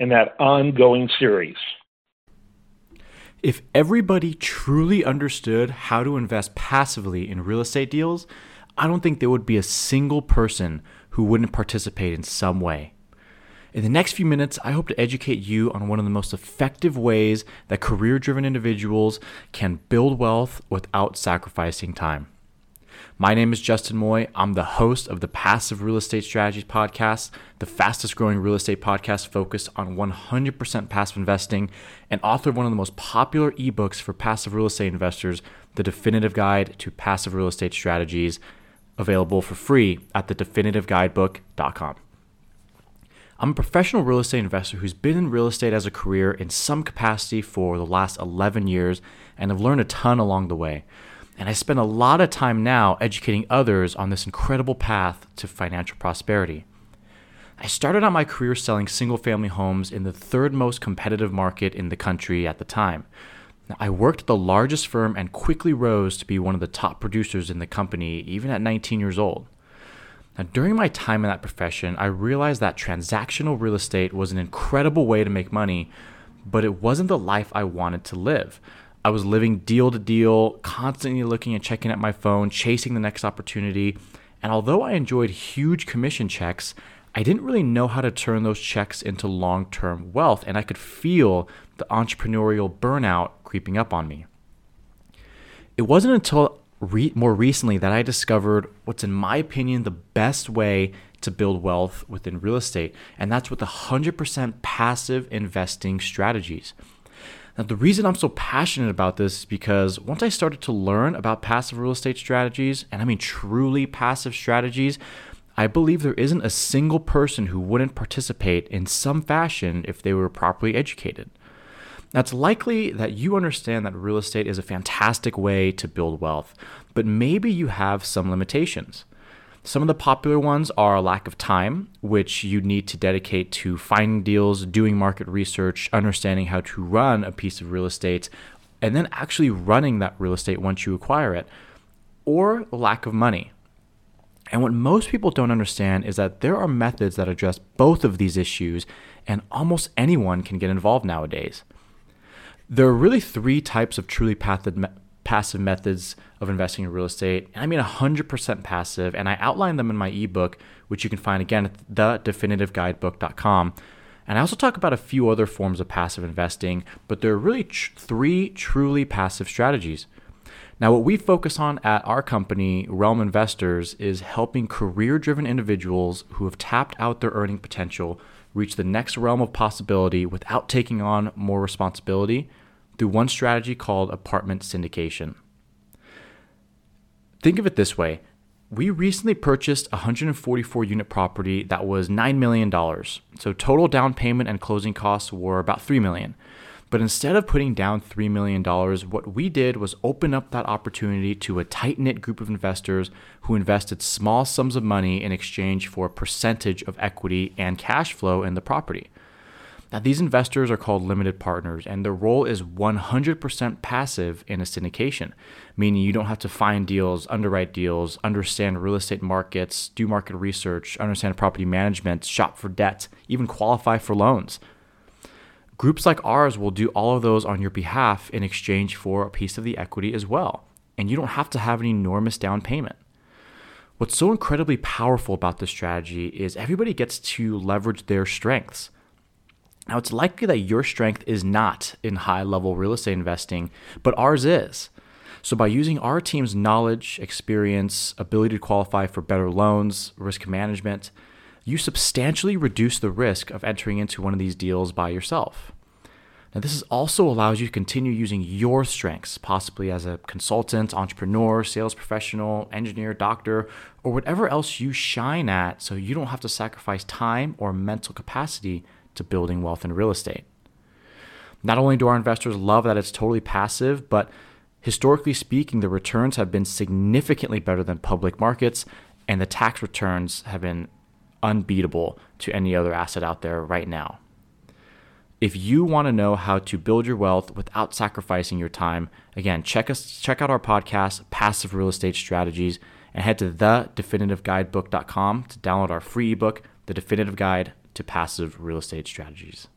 in that ongoing series. If everybody truly understood how to invest passively in real estate deals, I don't think there would be a single person who wouldn't participate in some way. In the next few minutes, I hope to educate you on one of the most effective ways that career driven individuals can build wealth without sacrificing time. My name is Justin Moy. I'm the host of the Passive Real Estate Strategies podcast, the fastest growing real estate podcast focused on 100% passive investing, and author of one of the most popular ebooks for passive real estate investors, The Definitive Guide to Passive Real Estate Strategies, available for free at thedefinitiveguidebook.com. I'm a professional real estate investor who's been in real estate as a career in some capacity for the last 11 years and have learned a ton along the way. And I spend a lot of time now educating others on this incredible path to financial prosperity. I started out my career selling single family homes in the third most competitive market in the country at the time. I worked at the largest firm and quickly rose to be one of the top producers in the company, even at 19 years old. Now, during my time in that profession, I realized that transactional real estate was an incredible way to make money, but it wasn't the life I wanted to live. I was living deal to deal, constantly looking and checking at my phone, chasing the next opportunity. And although I enjoyed huge commission checks, I didn't really know how to turn those checks into long term wealth, and I could feel the entrepreneurial burnout creeping up on me. It wasn't until re- more recently that I discovered what's, in my opinion, the best way to build wealth within real estate, and that's with 100% passive investing strategies. Now, the reason I'm so passionate about this is because once I started to learn about passive real estate strategies, and I mean truly passive strategies, I believe there isn't a single person who wouldn't participate in some fashion if they were properly educated. Now, it's likely that you understand that real estate is a fantastic way to build wealth, but maybe you have some limitations. Some of the popular ones are lack of time, which you need to dedicate to finding deals, doing market research, understanding how to run a piece of real estate, and then actually running that real estate once you acquire it, or lack of money. And what most people don't understand is that there are methods that address both of these issues, and almost anyone can get involved nowadays. There are really three types of truly passive methods of investing in real estate. And I mean 100% passive. And I outline them in my ebook, which you can find again at thedefinitiveguidebook.com. And I also talk about a few other forms of passive investing, but there are really tr- three truly passive strategies. Now, what we focus on at our company, Realm Investors, is helping career driven individuals who have tapped out their earning potential reach the next realm of possibility without taking on more responsibility through one strategy called apartment syndication. Think of it this way we recently purchased a 144 unit property that was $9 million. So total down payment and closing costs were about 3 million. But instead of putting down $3 million, what we did was open up that opportunity to a tight knit group of investors who invested small sums of money in exchange for a percentage of equity and cash flow in the property. Now, these investors are called limited partners, and their role is 100% passive in a syndication, meaning you don't have to find deals, underwrite deals, understand real estate markets, do market research, understand property management, shop for debt, even qualify for loans. Groups like ours will do all of those on your behalf in exchange for a piece of the equity as well, and you don't have to have an enormous down payment. What's so incredibly powerful about this strategy is everybody gets to leverage their strengths. Now, it's likely that your strength is not in high level real estate investing, but ours is. So, by using our team's knowledge, experience, ability to qualify for better loans, risk management, you substantially reduce the risk of entering into one of these deals by yourself. Now, this also allows you to continue using your strengths, possibly as a consultant, entrepreneur, sales professional, engineer, doctor, or whatever else you shine at, so you don't have to sacrifice time or mental capacity to building wealth in real estate. Not only do our investors love that it's totally passive, but historically speaking, the returns have been significantly better than public markets, and the tax returns have been unbeatable to any other asset out there right now. If you want to know how to build your wealth without sacrificing your time, again, check us check out our podcast, Passive Real Estate Strategies, and head to thedefinitiveguidebook.com to download our free ebook, The Definitive Guide to Passive Real Estate Strategies.